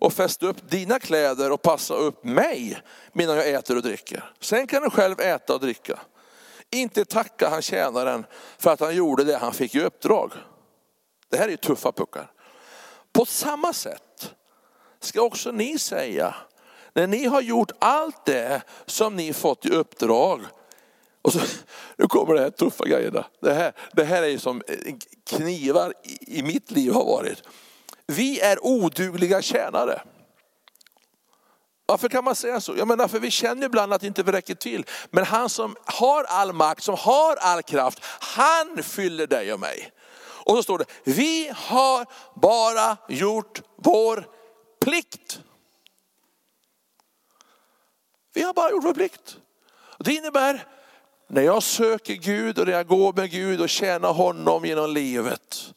och fäst upp dina kläder och passa upp mig medan jag äter och dricker. Sen kan du själv äta och dricka. Inte tacka han tjänaren för att han gjorde det han fick i uppdrag. Det här är tuffa puckar. På samma sätt ska också ni säga, när ni har gjort allt det som ni fått i uppdrag. Och så, nu kommer det här tuffa grejerna. Det här, det här är som eh, knivar i mitt liv har varit. Vi är odugliga tjänare. Varför kan man säga så? Jag menar, för vi känner ibland att det inte räcker till. Men han som har all makt, som har all kraft, han fyller dig och mig. Och så står det, vi har bara gjort vår plikt. Vi har bara gjort vår plikt. Det innebär, när jag söker Gud och när jag går med Gud och tjänar honom genom livet,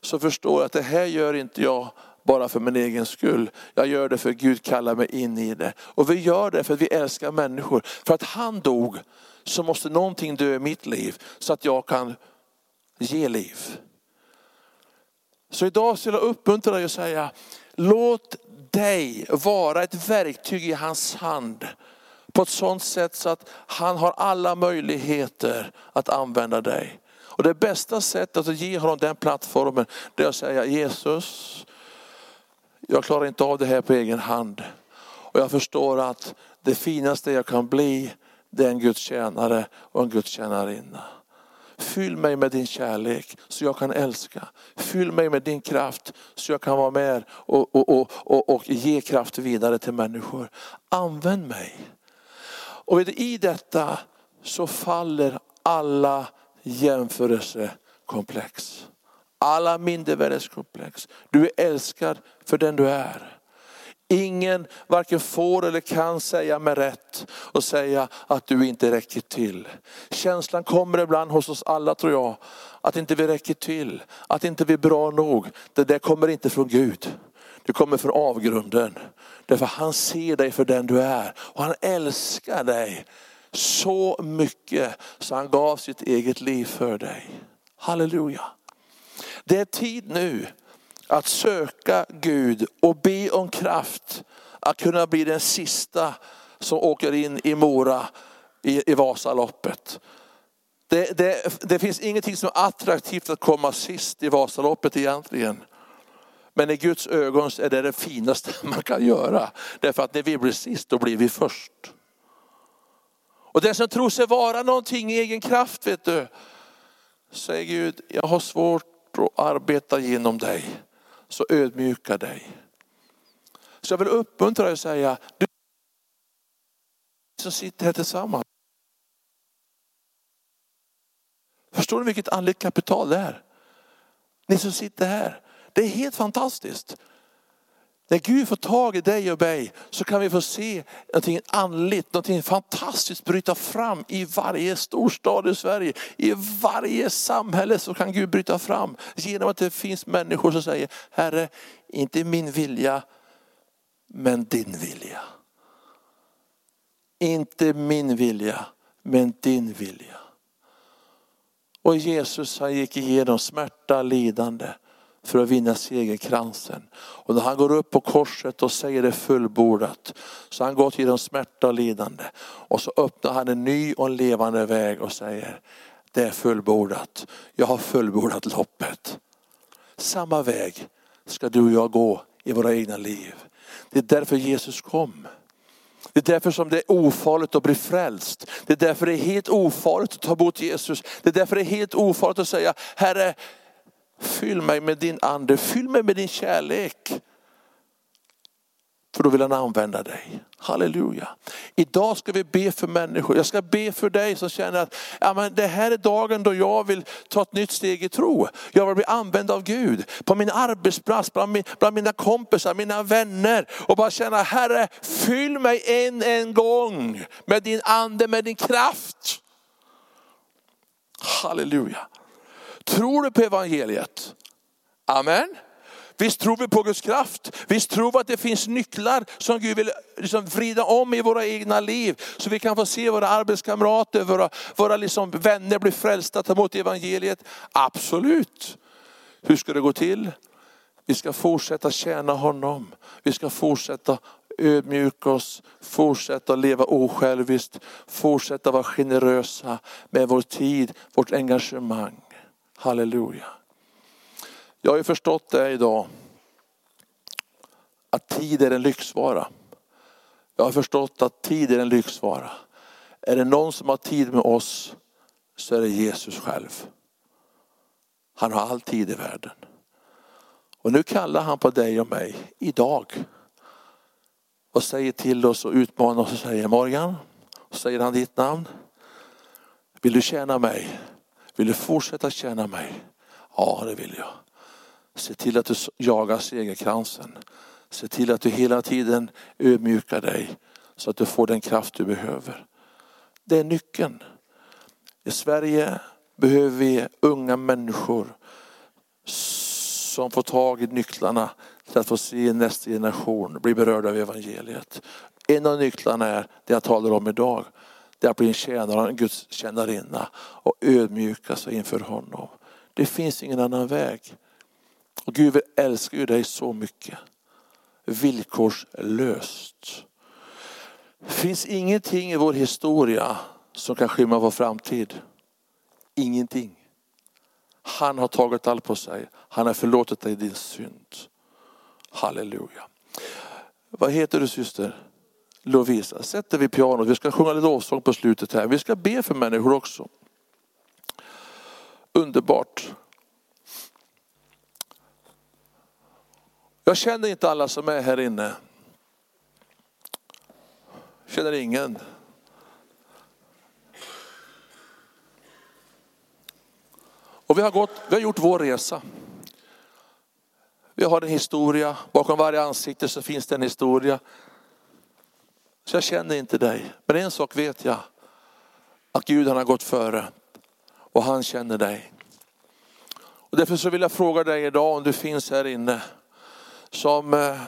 så förstår jag att det här gör inte jag bara för min egen skull. Jag gör det för att Gud kallar mig in i det. Och vi gör det för att vi älskar människor. För att han dog så måste någonting dö i mitt liv så att jag kan ge liv. Så idag skulle jag uppmuntra dig att säga, låt dig vara ett verktyg i hans hand. På ett sådant sätt så att han har alla möjligheter att använda dig. Och det bästa sättet att ge honom den plattformen, det är att säga Jesus, jag klarar inte av det här på egen hand. Och jag förstår att det finaste jag kan bli, det är en Guds tjänare och en Guds tjänarinna. Fyll mig med din kärlek så jag kan älska. Fyll mig med din kraft så jag kan vara med och, och, och, och, och ge kraft vidare till människor. Använd mig. Och i detta så faller alla jämförelsekomplex. alla mindervärdeskomplex. Du är älskad för den du är. Ingen varken får eller kan säga med rätt och säga att du inte räcker till. Känslan kommer ibland hos oss alla tror jag, att inte vi räcker till, att inte vi är bra nog. Det där kommer inte från Gud. Det kommer från avgrunden. Därför han ser dig för den du är och han älskar dig så mycket så han gav sitt eget liv för dig. Halleluja. Det är tid nu att söka Gud och be om kraft att kunna bli den sista som åker in i Mora i, i Vasaloppet. Det, det, det finns ingenting som är attraktivt att komma sist i Vasaloppet egentligen. Men i Guds ögon är det det finaste man kan göra. Därför att när vi blir sist, då blir vi först. Och den som tror sig vara någonting i egen kraft, vet du, säger Gud, jag har svårt att arbeta genom dig. Så ödmjuka dig. Så jag vill uppmuntra dig och säga, du som sitter här tillsammans. Förstår ni vilket andligt kapital det är? Ni som sitter här. Det är helt fantastiskt. När Gud får tag i dig och mig så kan vi få se någonting andligt, någonting fantastiskt bryta fram i varje storstad i Sverige. I varje samhälle så kan Gud bryta fram genom att det finns människor som säger, Herre, inte min vilja, men din vilja. Inte min vilja, men din vilja. Och Jesus han gick igenom smärta, lidande för att vinna segerkransen. Och när han går upp på korset och säger det fullbordat, så han gått genom smärta och lidande. Och så öppnar han en ny och en levande väg och säger, det är fullbordat. Jag har fullbordat loppet. Samma väg ska du och jag gå i våra egna liv. Det är därför Jesus kom. Det är därför som det är ofarligt att bli frälst. Det är därför det är helt ofarligt att ta emot Jesus. Det är därför det är helt ofarligt att säga, Herre, Fyll mig med din ande, fyll mig med din kärlek. För då vill han använda dig. Halleluja. Idag ska vi be för människor. Jag ska be för dig som känner att ja, men det här är dagen då jag vill ta ett nytt steg i tro. Jag vill bli använd av Gud. På min arbetsplats, bland, min, bland mina kompisar, mina vänner. Och bara känna, Herre fyll mig en, en gång med din ande, med din kraft. Halleluja. Tror du på evangeliet? Amen. Visst tror vi på Guds kraft. Visst tror vi att det finns nycklar som Gud vill liksom vrida om i våra egna liv. Så vi kan få se våra arbetskamrater, våra, våra liksom vänner bli frälsta, ta emot evangeliet. Absolut. Hur ska det gå till? Vi ska fortsätta tjäna honom. Vi ska fortsätta ödmjuka oss, fortsätta leva osjälviskt, fortsätta vara generösa med vår tid, vårt engagemang. Halleluja. Jag har ju förstått det idag. Att tid är en lyxvara. Jag har förstått att tid är en lyxvara. Är det någon som har tid med oss så är det Jesus själv. Han har all tid i världen. Och nu kallar han på dig och mig idag. Och säger till oss och utmanar oss och säger Morgan, och säger han ditt namn. Vill du tjäna mig? Vill du fortsätta tjäna mig? Ja, det vill jag. Se till att du jagar segerkransen. Se till att du hela tiden ödmjukar dig så att du får den kraft du behöver. Det är nyckeln. I Sverige behöver vi unga människor som får tag i nycklarna till att få se nästa generation bli berörda av evangeliet. En av nycklarna är det jag talar om idag det är att bli en tjänare, en Guds tjänarinna och ödmjuka sig inför honom. Det finns ingen annan väg. Och Gud älskar ju dig så mycket. Villkorslöst. Det finns ingenting i vår historia som kan skymma vår framtid. Ingenting. Han har tagit allt på sig. Han har förlåtit dig din synd. Halleluja. Vad heter du syster? Lovisa. Sätt dig vid pianot, vi ska sjunga lite lovsång på slutet här. Vi ska be för människor också. Underbart. Jag känner inte alla som är här inne. Jag Känner ingen. Och vi har, gått, vi har gjort vår resa. Vi har en historia, bakom varje ansikte så finns det en historia. Så jag känner inte dig, men en sak vet jag. Att Gud han har gått före och han känner dig. Och därför så vill jag fråga dig idag om du finns här inne som eh,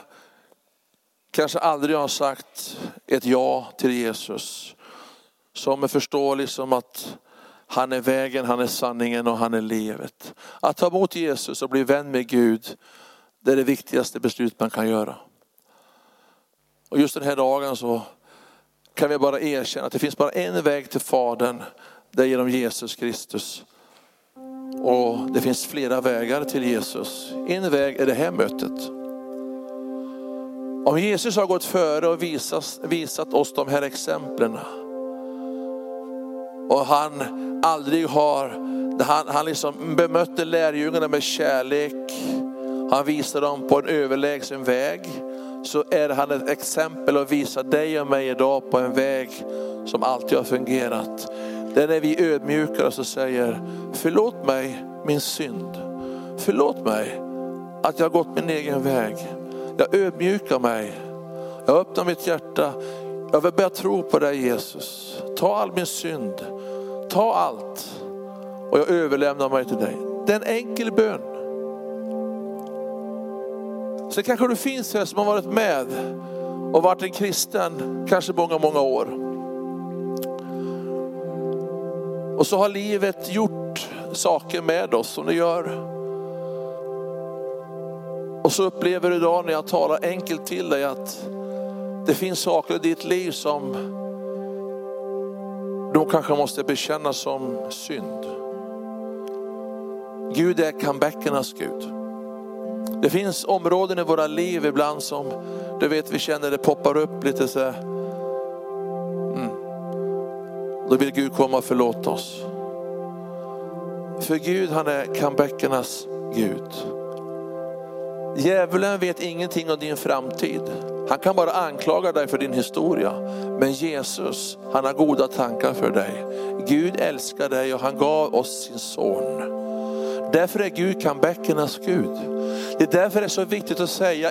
kanske aldrig har sagt ett ja till Jesus. Som förstår liksom att han är vägen, han är sanningen och han är livet. Att ta emot Jesus och bli vän med Gud, det är det viktigaste beslut man kan göra. Och just den här dagen så kan vi bara erkänna att det finns bara en väg till Fadern, det är genom Jesus Kristus. Och det finns flera vägar till Jesus. En väg är det här mötet. Om Jesus har gått före och visat, visat oss de här exemplen och han aldrig har, han, han liksom bemötte lärjungarna med kärlek, han visade dem på en överlägsen väg, så är han ett exempel och visar dig och mig idag på en väg som alltid har fungerat. Det är när vi ödmjukar oss och säger, förlåt mig min synd. Förlåt mig att jag har gått min egen väg. Jag ödmjukar mig. Jag öppnar mitt hjärta. Jag vill börja tro på dig Jesus. Ta all min synd. Ta allt. Och jag överlämnar mig till dig. Det är en enkel bön. Så kanske du finns här som har varit med och varit en kristen kanske många, många år. Och så har livet gjort saker med oss som det gör. Och så upplever du idag när jag talar enkelt till dig att det finns saker i ditt liv som du kanske måste bekänna som synd. Gud är comebackernas Gud. Det finns områden i våra liv ibland som du vet vi känner det poppar upp lite så mm. Då vill Gud komma och förlåta oss. För Gud han är comebackernas Gud. Djävulen vet ingenting om din framtid. Han kan bara anklaga dig för din historia. Men Jesus, han har goda tankar för dig. Gud älskar dig och han gav oss sin son. Därför är Gud comebackernas Gud. Det är därför det är så viktigt att säga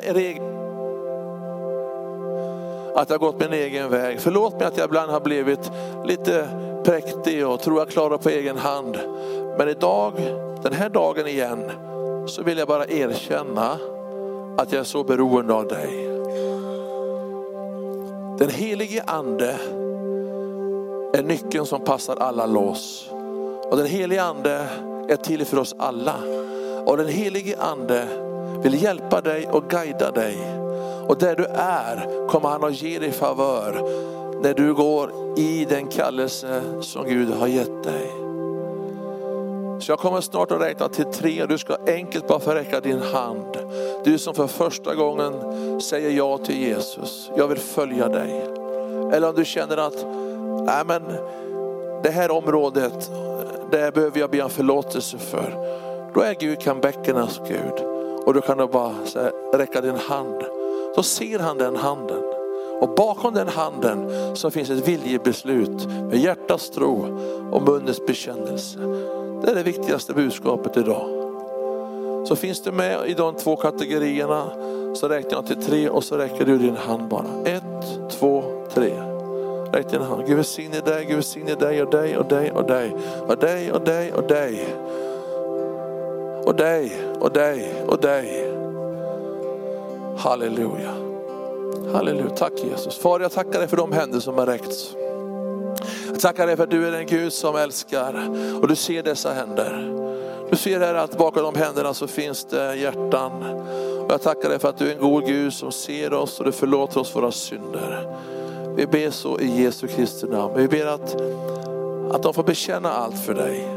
att jag har gått min egen väg. Förlåt mig att jag ibland har blivit lite präktig och tror jag klarar på egen hand. Men idag, den här dagen igen, så vill jag bara erkänna att jag är så beroende av dig. Den helige ande är nyckeln som passar alla lås. Och den helige ande är till för oss alla. Och den helige ande vill hjälpa dig och guida dig. Och där du är kommer han att ge dig favör när du går i den kallelse som Gud har gett dig. Så jag kommer snart att räkna till tre och du ska enkelt bara få räcka din hand. Du som för första gången säger ja till Jesus. Jag vill följa dig. Eller om du känner att, nej men det här området, det behöver jag be om förlåtelse för. Då är Gud comebackernas Gud. Och då kan du bara här, räcka din hand. Då ser han den handen. Och bakom den handen så finns ett viljebeslut med hjärtats tro och munnens bekännelse. Det är det viktigaste budskapet idag. Så finns du med i de två kategorierna så räknar jag till tre och så räcker du din hand bara. Ett, två, tre. Räck din hand. Gud välsigne dig, Gud välsigne dig och dig och dig och dig och dig och dig och dig. Och dig och dig och dig. Halleluja. Halleluja. Tack Jesus. Far jag tackar dig för de händer som har räckts. Jag tackar dig för att du är den Gud som älskar och du ser dessa händer. Du ser här att bakom de händerna så finns det hjärtan. Och jag tackar dig för att du är en god Gud som ser oss och du förlåter oss våra synder. Vi ber så i Jesu Kristi namn. Vi ber att, att de får bekänna allt för dig.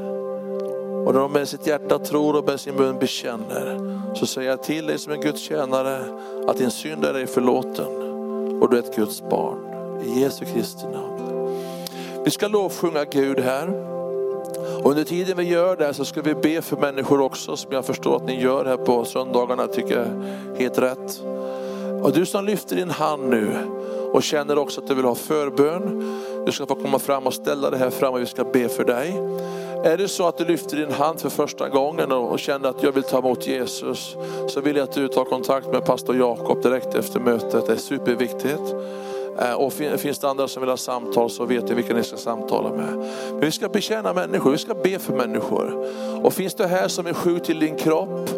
Och när de med sitt hjärta tror och med sin mun bekänner så säger jag till dig som en Guds tjänare att din synd är dig förlåten och du är ett Guds barn. I Jesu Kristi namn. Vi ska lovsjunga Gud här. Och under tiden vi gör det så ska vi be för människor också som jag förstår att ni gör här på söndagarna tycker jag är helt rätt. Och du som lyfter din hand nu och känner också att du vill ha förbön. Du ska få komma fram och ställa dig här fram och vi ska be för dig. Är det så att du lyfter din hand för första gången och känner att jag vill ta emot Jesus, så vill jag att du tar kontakt med pastor Jakob direkt efter mötet. Det är superviktigt. Eh, och finns det andra som vill ha samtal så vet ni vilka ni ska samtala med. Men vi ska betjäna människor, vi ska be för människor. Och finns du här som är sjuk till din kropp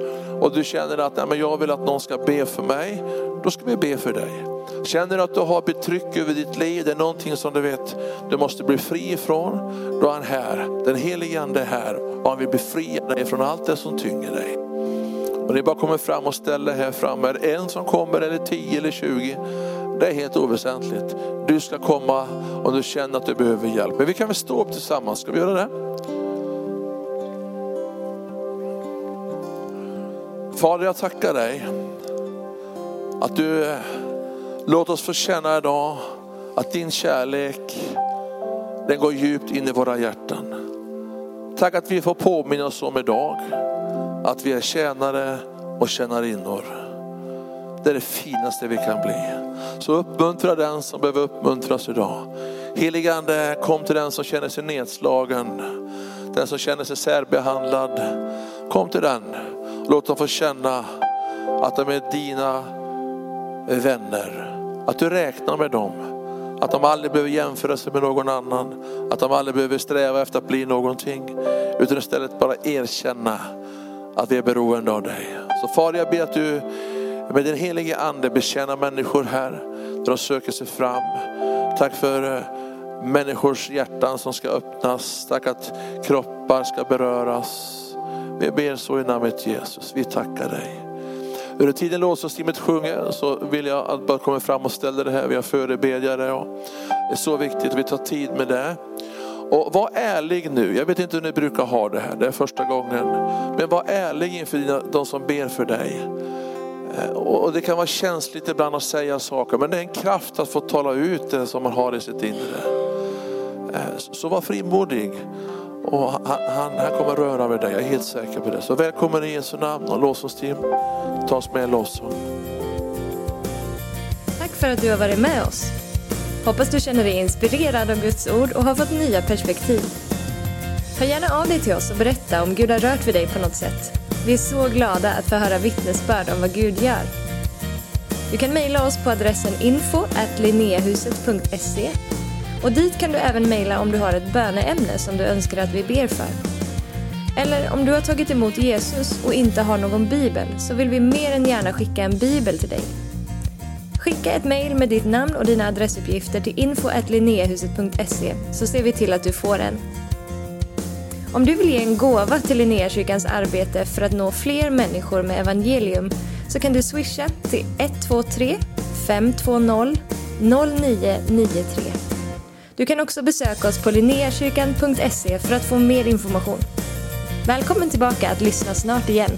och du känner att Nej, men jag vill att någon ska be för mig, då ska vi be för dig. Känner du att du har betryck över ditt liv, det är någonting som du vet du måste bli fri ifrån, då är han här. Den helige Ande är här och han vill befria dig från allt det som tynger dig. Och ni bara kommer fram och ställer här framme. Är det en som kommer eller tio eller tjugo? Det är helt oväsentligt. Du ska komma om du känner att du behöver hjälp. Men vi kan väl stå upp tillsammans, ska vi göra det? Fader jag tackar dig att du låt låter oss få känna idag att din kärlek den går djupt in i våra hjärtan. Tack att vi får påminna oss om idag att vi är tjänare och tjänarinnor. Det är det finaste vi kan bli. Så uppmuntra den som behöver uppmuntras idag. Heligande, kom till den som känner sig nedslagen, den som känner sig särbehandlad. Kom till den, låt dem få känna att de är dina vänner. Att du räknar med dem. Att de aldrig behöver jämföra sig med någon annan. Att de aldrig behöver sträva efter att bli någonting. Utan istället bara erkänna att vi är beroende av dig. Så Far jag ber att du med din helige ande betjäna människor här. Där de söker sig fram. Tack för eh, människors hjärtan som ska öppnas. Tack att kroppar ska beröras. Vi ber så i namnet Jesus. Vi tackar dig. Under tiden lovsångsteamet sjunger så vill jag att bara kommer fram och ställer det här. Vi har förebedjare och det är så viktigt vi tar tid med det. Och var ärlig nu, jag vet inte hur ni brukar ha det här, det är första gången. Men var ärlig inför de som ber för dig. Och det kan vara känsligt ibland att säga saker, men det är en kraft att få tala ut det som man har i sitt inre. Eh, så var frimodig. Och han, han, han kommer röra vid dig, jag är helt säker på det. Så välkommen i Jesu namn och lovsångsteam, ta oss med i lovsång. Tack för att du har varit med oss. Hoppas du känner dig inspirerad av Guds ord och har fått nya perspektiv. Hör gärna av dig till oss och berätta om Gud har rört vid dig på något sätt. Vi är så glada att få höra vittnesbörd om vad Gud gör. Du kan mejla oss på adressen info och dit kan du även mejla om du har ett böneämne som du önskar att vi ber för. Eller om du har tagit emot Jesus och inte har någon bibel så vill vi mer än gärna skicka en bibel till dig. Skicka ett mejl med ditt namn och dina adressuppgifter till info så ser vi till att du får en. Om du vill ge en gåva till Linnéakyrkans arbete för att nå fler människor med evangelium så kan du swisha till 123 520 0993. Du kan också besöka oss på linneakyrkan.se för att få mer information. Välkommen tillbaka att lyssna snart igen.